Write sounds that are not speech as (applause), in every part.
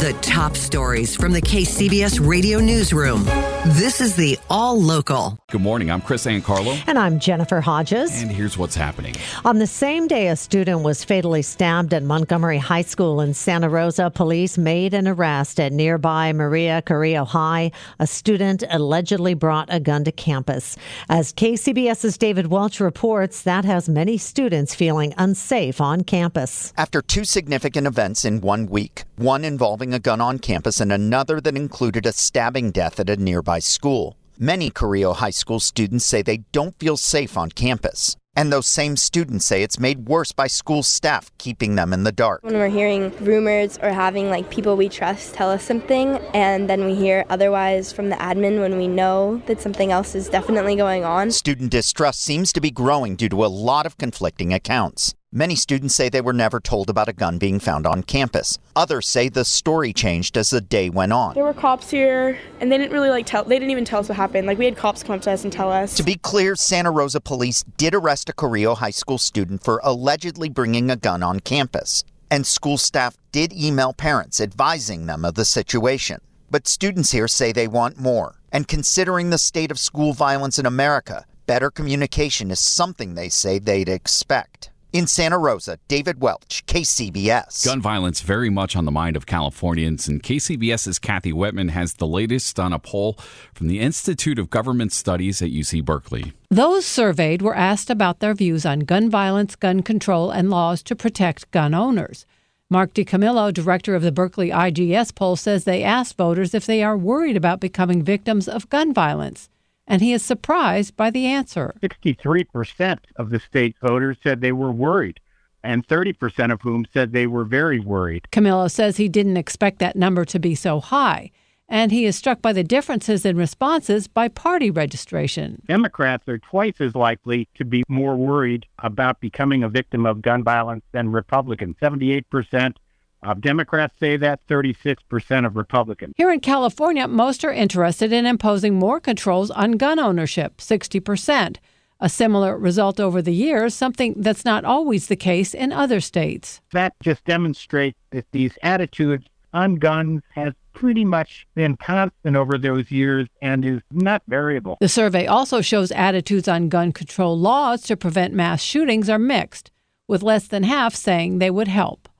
The top stories from the KCBS radio newsroom. This is the All Local. Good morning. I'm Chris Ancarlo. And I'm Jennifer Hodges. And here's what's happening. On the same day a student was fatally stabbed at Montgomery High School in Santa Rosa, police made an arrest at nearby Maria Carrillo High. A student allegedly brought a gun to campus. As KCBS's David Welch reports, that has many students feeling unsafe on campus. After two significant events in one week, one involving a gun on campus and another that included a stabbing death at a nearby school. Many Carrillo High School students say they don't feel safe on campus. And those same students say it's made worse by school staff keeping them in the dark. When we're hearing rumors or having like people we trust tell us something, and then we hear otherwise from the admin when we know that something else is definitely going on. Student distrust seems to be growing due to a lot of conflicting accounts. Many students say they were never told about a gun being found on campus. Others say the story changed as the day went on. There were cops here, and they didn't really like tell. They didn't even tell us what happened. Like we had cops come up to us and tell us. To be clear, Santa Rosa police did arrest a Carrillo High School student for allegedly bringing a gun on campus, and school staff did email parents advising them of the situation. But students here say they want more. And considering the state of school violence in America, better communication is something they say they'd expect. In Santa Rosa, David Welch, KCBS. Gun violence very much on the mind of Californians, and KCBS's Kathy Whitman has the latest on a poll from the Institute of Government Studies at UC Berkeley. Those surveyed were asked about their views on gun violence, gun control, and laws to protect gun owners. Mark DiCamillo, director of the Berkeley IGS poll, says they asked voters if they are worried about becoming victims of gun violence and he is surprised by the answer. 63% of the state voters said they were worried, and 30% of whom said they were very worried. Camillo says he didn't expect that number to be so high, and he is struck by the differences in responses by party registration. Democrats are twice as likely to be more worried about becoming a victim of gun violence than Republicans. 78% uh, Democrats say that 36% of Republicans. Here in California, most are interested in imposing more controls on gun ownership, 60%. A similar result over the years, something that's not always the case in other states. That just demonstrates that these attitudes on guns has pretty much been constant over those years and is not variable. The survey also shows attitudes on gun control laws to prevent mass shootings are mixed, with less than half saying they would help.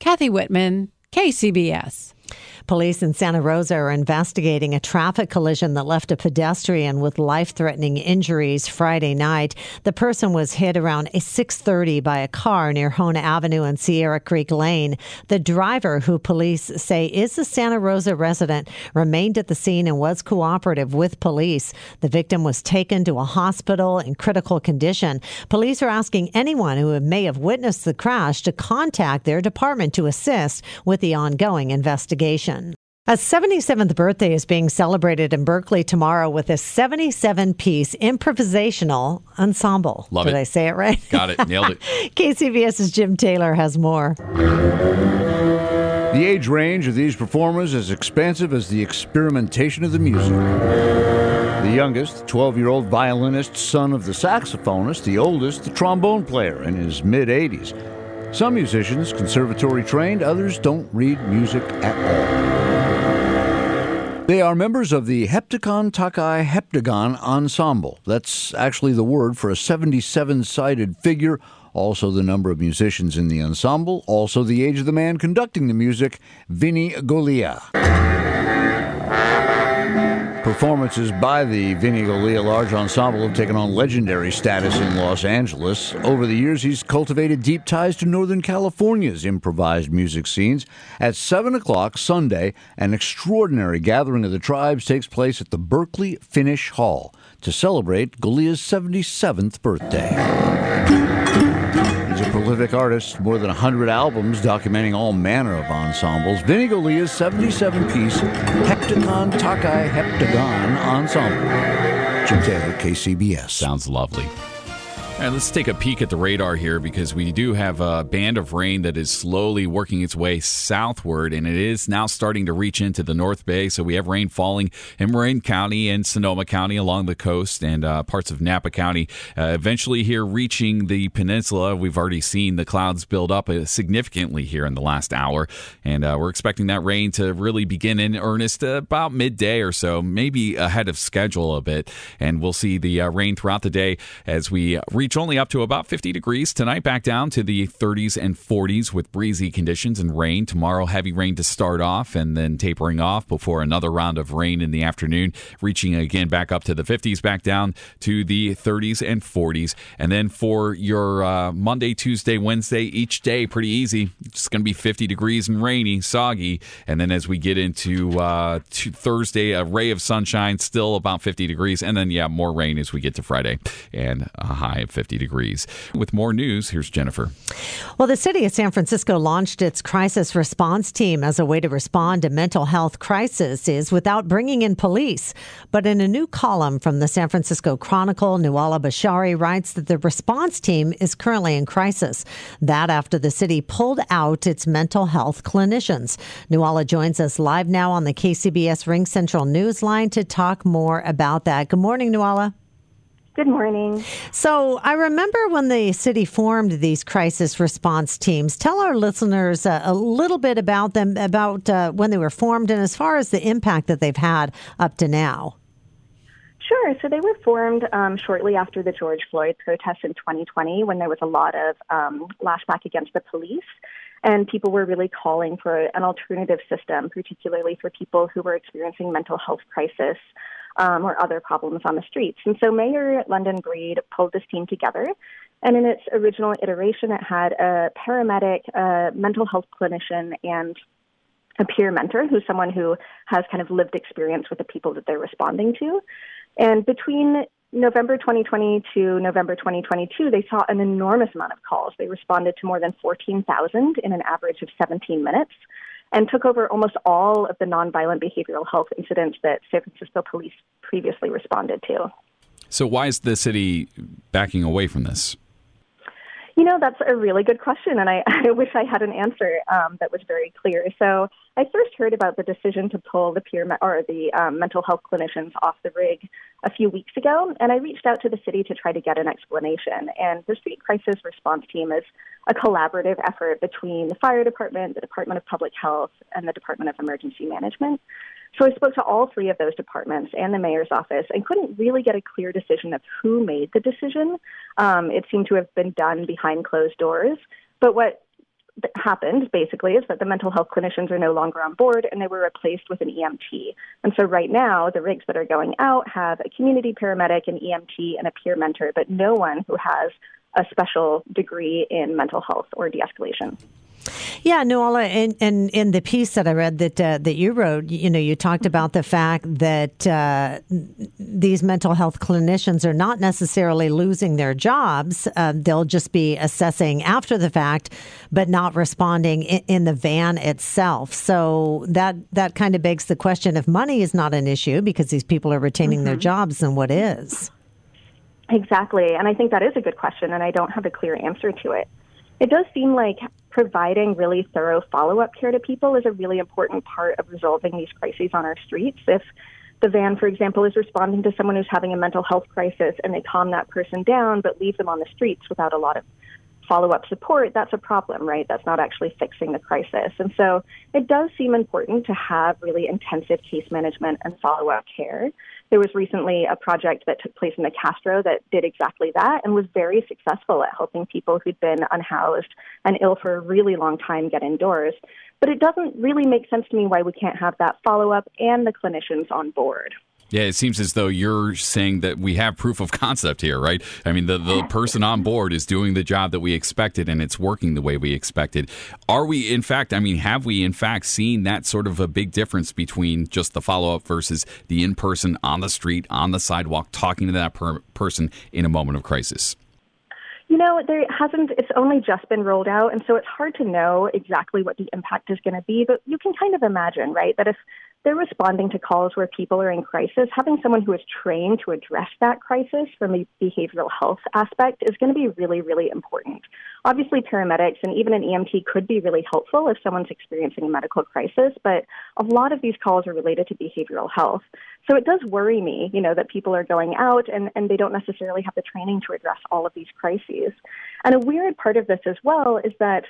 Kathy Whitman, KCBS. Police in Santa Rosa are investigating a traffic collision that left a pedestrian with life-threatening injuries Friday night. The person was hit around 6:30 by a car near Hoen Avenue and Sierra Creek Lane. The driver, who police say is a Santa Rosa resident, remained at the scene and was cooperative with police. The victim was taken to a hospital in critical condition. Police are asking anyone who may have witnessed the crash to contact their department to assist with the ongoing investigation. A 77th birthday is being celebrated in Berkeley tomorrow with a 77 piece improvisational ensemble. Love Did it. I say it right? Got it. Nailed it. (laughs) KCBS's Jim Taylor has more. The age range of these performers is expansive as the experimentation of the music. The youngest, 12 year old violinist, son of the saxophonist, the oldest, the trombone player in his mid 80s. Some musicians, conservatory trained, others don't read music at all. They are members of the Heptacontakaiheptagon Ensemble. That's actually the word for a 77 sided figure, also the number of musicians in the ensemble, also the age of the man conducting the music, Vinny Golia. Performances by the Vinny Golia Large Ensemble have taken on legendary status in Los Angeles. Over the years, he's cultivated deep ties to Northern California's improvised music scenes. At 7 o'clock Sunday, an extraordinary gathering of the tribes takes place at the Berkeley Finnish Hall to celebrate Golia's 77th birthday. He's a prolific artist, more than 100 albums documenting all manner of ensembles. Vinny Golia's 77 piece Heptacontakaiheptagon Ensemble. Jim Taylor, KCBS. Sounds lovely. Let's take a peek at the radar here because we do have a band of rain that is slowly working its way southward, and it is now starting to reach into the North Bay. So we have rain falling in Marin County and Sonoma County along the coast and uh, parts of Napa County. Uh, eventually, here reaching the peninsula, we've already seen the clouds build up uh, significantly here in the last hour, and uh, we're expecting that rain to really begin in earnest about midday or so, maybe ahead of schedule a bit. And we'll see the uh, rain throughout the day as we reach reach only up to about 50 degrees. Tonight, back down to the 30s and 40s with breezy conditions and rain. Tomorrow, heavy rain to start off and then tapering off before another round of rain in the afternoon, reaching again back up to the 50s, back down to the 30s and 40s. And then for your uh, Monday, Tuesday, Wednesday, each day, pretty easy. It's going to be 50 degrees and rainy, soggy. And then as we get into uh, Thursday, a ray of sunshine, still about 50 degrees. And then, yeah, more rain as we get to Friday and a high of 50 degrees. With more news, here's Jennifer. Well, the city of San Francisco launched its crisis response team as a way to respond to mental health crises without bringing in police. But in a new column from the San Francisco Chronicle, Nuala Bishari writes that the response team is currently in crisis. That after the city pulled out its mental health clinicians. Nuala joins us live now on the KCBS RingCentral Newsline to talk more about that. Good morning, Nuala. Good morning. So, I remember when the city formed these crisis response teams. Tell our listeners uh, a little bit about them, about uh, when they were formed, and as far as the impact that they've had up to now. Sure. So, they were formed um, shortly after the George Floyd protests in 2020 when there was a lot of um, lashback against the police. And people were really calling for an alternative system, particularly for people who were experiencing mental health crisis um, or other problems on the streets. And so Mayor London Breed pulled this team together. And in its original iteration, it had a paramedic, a mental health clinician, and a peer mentor who's someone who has kind of lived experience with the people that they're responding to. And between November 2020 to November 2022, they saw an enormous amount of calls. They responded to more than 14,000 in an average of 17 minutes and took over almost all of the nonviolent behavioral health incidents that San Francisco police previously responded to. So, why is the city backing away from this? You know, that's a really good question, and I, (laughs) I wish I had an answer um, that was very clear. So, I first heard about the decision to pull the peer me- or the um, mental health clinicians off the rig a few weeks ago, and I reached out to the city to try to get an explanation. And the street crisis response team is a collaborative effort between the fire department, the Department of Public Health, and the Department of Emergency Management. So I spoke to all three of those departments and the mayor's office and couldn't really get a clear decision of who made the decision. Um, it seemed to have been done behind closed doors. But what happened basically is that the mental health clinicians are no longer on board and they were replaced with an EMT. And so right now, the rigs that are going out have a community paramedic, an EMT, and a peer mentor, but no one who has a special degree in mental health or de escalation. Yeah, Nuala, and, and in the piece that I read that uh, that you wrote, you know, you talked about the fact that uh, these mental health clinicians are not necessarily losing their jobs; uh, they'll just be assessing after the fact, but not responding in, in the van itself. So that that kind of begs the question: if money is not an issue because these people are retaining mm-hmm. their jobs, then what is? Exactly, and I think that is a good question, and I don't have a clear answer to it. It does seem like providing really thorough follow up care to people is a really important part of resolving these crises on our streets. If the van, for example, is responding to someone who's having a mental health crisis and they calm that person down but leave them on the streets without a lot of follow up support, that's a problem, right? That's not actually fixing the crisis. And so it does seem important to have really intensive case management and follow up care. There was recently a project that took place in the Castro that did exactly that and was very successful at helping people who'd been unhoused and ill for a really long time get indoors. But it doesn't really make sense to me why we can't have that follow up and the clinicians on board. Yeah, it seems as though you're saying that we have proof of concept here, right? I mean, the, the person on board is doing the job that we expected and it's working the way we expected. Are we, in fact, I mean, have we, in fact, seen that sort of a big difference between just the follow up versus the in person on the street, on the sidewalk, talking to that per- person in a moment of crisis? You know, there hasn't, it's only just been rolled out, and so it's hard to know exactly what the impact is going to be, but you can kind of imagine, right, that if they're responding to calls where people are in crisis. Having someone who is trained to address that crisis from a behavioral health aspect is going to be really, really important. Obviously, paramedics and even an EMT could be really helpful if someone's experiencing a medical crisis, but a lot of these calls are related to behavioral health. So it does worry me, you know, that people are going out and, and they don't necessarily have the training to address all of these crises. And a weird part of this as well is that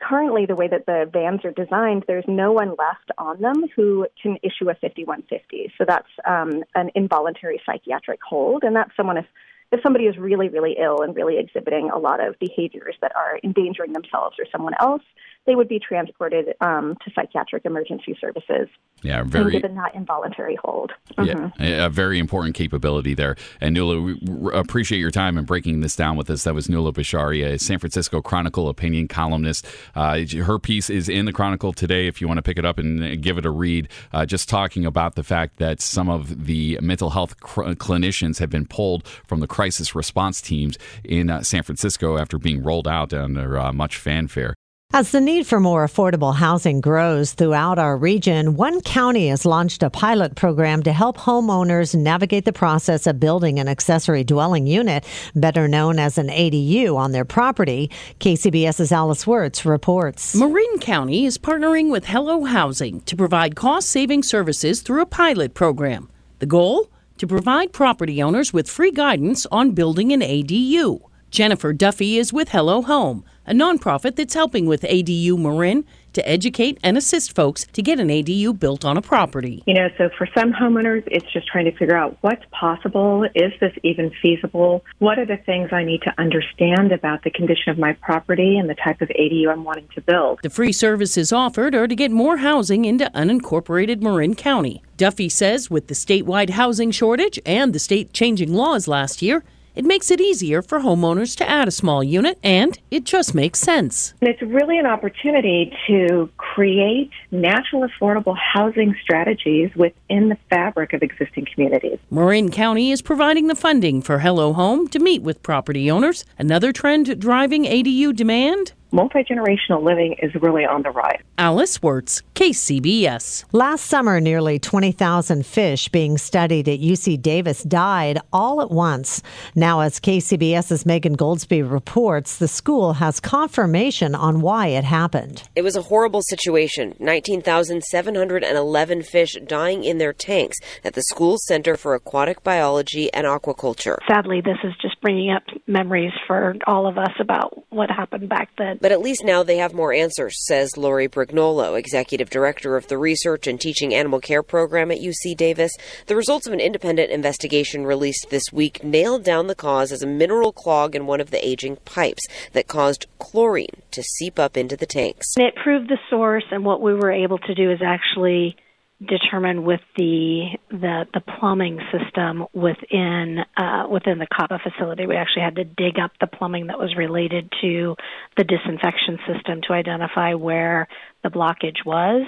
currently the way that the vans are designed, there's no one left on them who can issue a 5150. So that's um, an involuntary psychiatric hold, and that's someone if if somebody is really, really ill and really exhibiting a lot of behaviors that are endangering themselves or someone else, they would be transported um, to psychiatric emergency services. Yeah, very given that involuntary hold. Mm-hmm. Yeah, a very important capability there. And Nuala, we appreciate your time and breaking this down with us. That was Nuala Bishari, a San Francisco Chronicle opinion columnist. Uh, her piece is in the Chronicle today. If you want to pick it up and give it a read, uh, just talking about the fact that some of the mental health cr- clinicians have been pulled from the crisis response teams in uh, San Francisco after being rolled out under uh, much fanfare. As the need for more affordable housing grows throughout our region, one county has launched a pilot program to help homeowners navigate the process of building an accessory dwelling unit, better known as an ADU, on their property. KCBS's Alice Wirtz reports. Marin County is partnering with Hello Housing to provide cost saving services through a pilot program. The goal? To provide property owners with free guidance on building an ADU. Jennifer Duffy is with Hello Home a nonprofit that's helping with ADU Marin to educate and assist folks to get an ADU built on a property. You know, so for some homeowners, it's just trying to figure out what's possible. Is this even feasible? What are the things I need to understand about the condition of my property and the type of ADU I'm wanting to build? The free services offered are to get more housing into unincorporated Marin County. Duffy says with the statewide housing shortage and the state changing laws last year, it makes it easier for homeowners to add a small unit, and it just makes sense. It's really an opportunity to create natural, affordable housing strategies within the fabric of existing communities. Marin County is providing the funding for Hello Home to meet with property owners. Another trend driving ADU demand multi generational living is really on the rise. Alice Wirtz, KCBS. Last summer, nearly 20,000 fish being studied at UC Davis died all at once. Now, as KCBS's Megan Goldsby reports, the school has confirmation on why it happened. It was a horrible situation 19,711 fish dying in their tanks at the school's Center for Aquatic Biology and Aquaculture. Sadly, this is just bringing up memories for all of us about what happened back then. But at least now they have more answers, says Lori Brignolo, executive director of the Research and Teaching Animal Care Program at UC Davis. The results of an independent investigation released this week nailed down the cause as a mineral clog in one of the aging pipes that caused chlorine to seep up into the tanks. It proved the source, and what we were able to do is actually determined with the the, the plumbing system within uh, within the CABA facility. We actually had to dig up the plumbing that was related to the disinfection system to identify where the blockage was,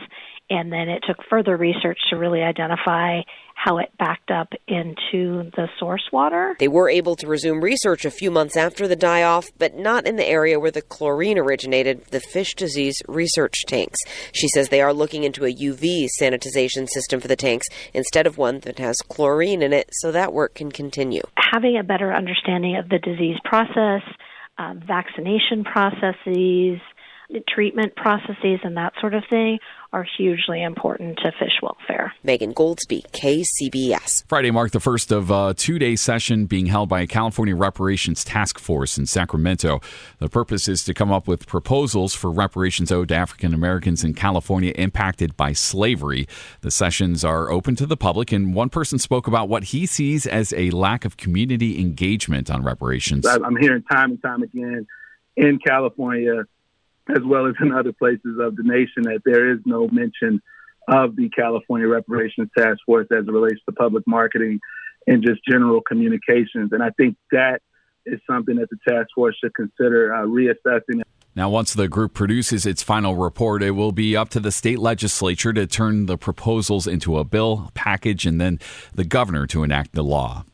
and then it took further research to really identify how it backed up into the source water. They were able to resume research a few months after the die off, but not in the area where the chlorine originated, the fish disease research tanks. She says they are looking into a UV sanitization system for the tanks instead of one that has chlorine in it, so that work can continue. Having a better understanding of the disease process, uh, vaccination processes, treatment processes and that sort of thing are hugely important to fish welfare. Megan Goldsby, KCBS. Friday marked the first of a two day session being held by a California Reparations Task Force in Sacramento. The purpose is to come up with proposals for reparations owed to African Americans in California impacted by slavery. The sessions are open to the public, and one person spoke about what he sees as a lack of community engagement on reparations. I'm hearing time and time again in California as well as in other places of the nation, that there is no mention of the California Reparations Task Force as it relates to public marketing and just general communications. And I think that is something that the task force should consider uh, reassessing. Now, once the group produces its final report, it will be up to the state legislature to turn the proposals into a bill package and then the governor to enact the law.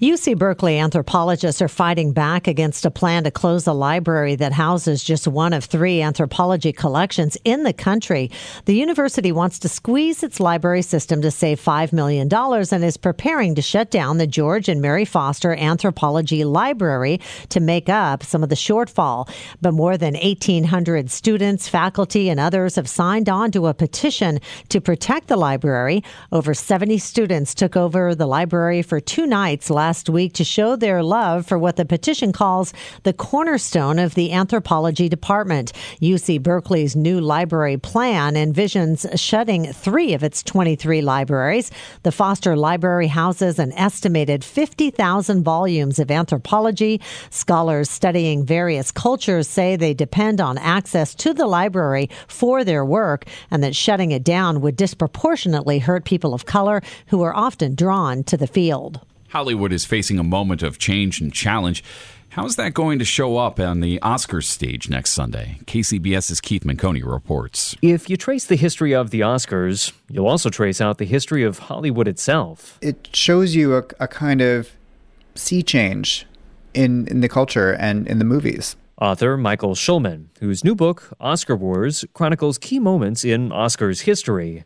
UC Berkeley anthropologists are fighting back against a plan to close a library that houses just one of three anthropology collections in the country. The university wants to squeeze its library system to save $5 million and is preparing to shut down the George and Mary Foster Anthropology Library to make up some of the shortfall. But more than 1,800 students, faculty, and others have signed on to a petition to protect the library. Over 70 students took over the library for two nights last week to show their love for what the petition calls the cornerstone of the anthropology department. UC Berkeley's new library plan envisions shutting three of its 23 libraries. The Foster Library houses an estimated 50,000 volumes of anthropology. Scholars studying various cultures say they depend on access to the library for their work and that shutting it down would disproportionately hurt people of color who are often drawn to the field. Hollywood is facing a moment of change and challenge. How's that going to show up on the Oscars stage next Sunday? KCBS's Keith Menconi reports. If you trace the history of the Oscars, you'll also trace out the history of Hollywood itself. It shows you a, a kind of sea change in, in the culture and in the movies. Author Michael Schulman, whose new book, Oscar Wars, chronicles key moments in Oscars history.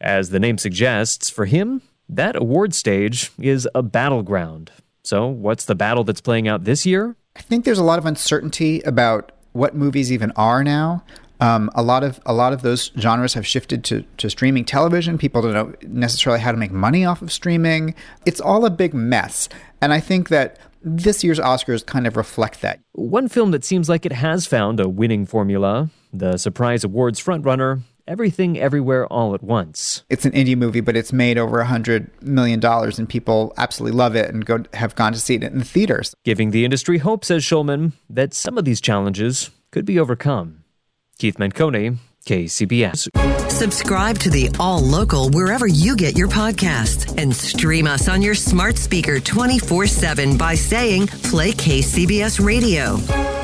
As the name suggests, for him, that award stage is a battleground. So, what's the battle that's playing out this year? I think there's a lot of uncertainty about what movies even are now. Um, a lot of a lot of those genres have shifted to, to streaming television. People don't know necessarily how to make money off of streaming. It's all a big mess, and I think that this year's Oscars kind of reflect that. One film that seems like it has found a winning formula, the surprise awards frontrunner, Everything Everywhere All at Once. It's an indie movie, but it's made over a hundred million dollars, and people absolutely love it and go have gone to see it in the theaters. Giving the industry hope, says Schulman, that some of these challenges could be overcome. Keith Menconi, KCBS. Subscribe to the All Local wherever you get your podcasts and stream us on your smart speaker 24 7 by saying Play KCBS Radio.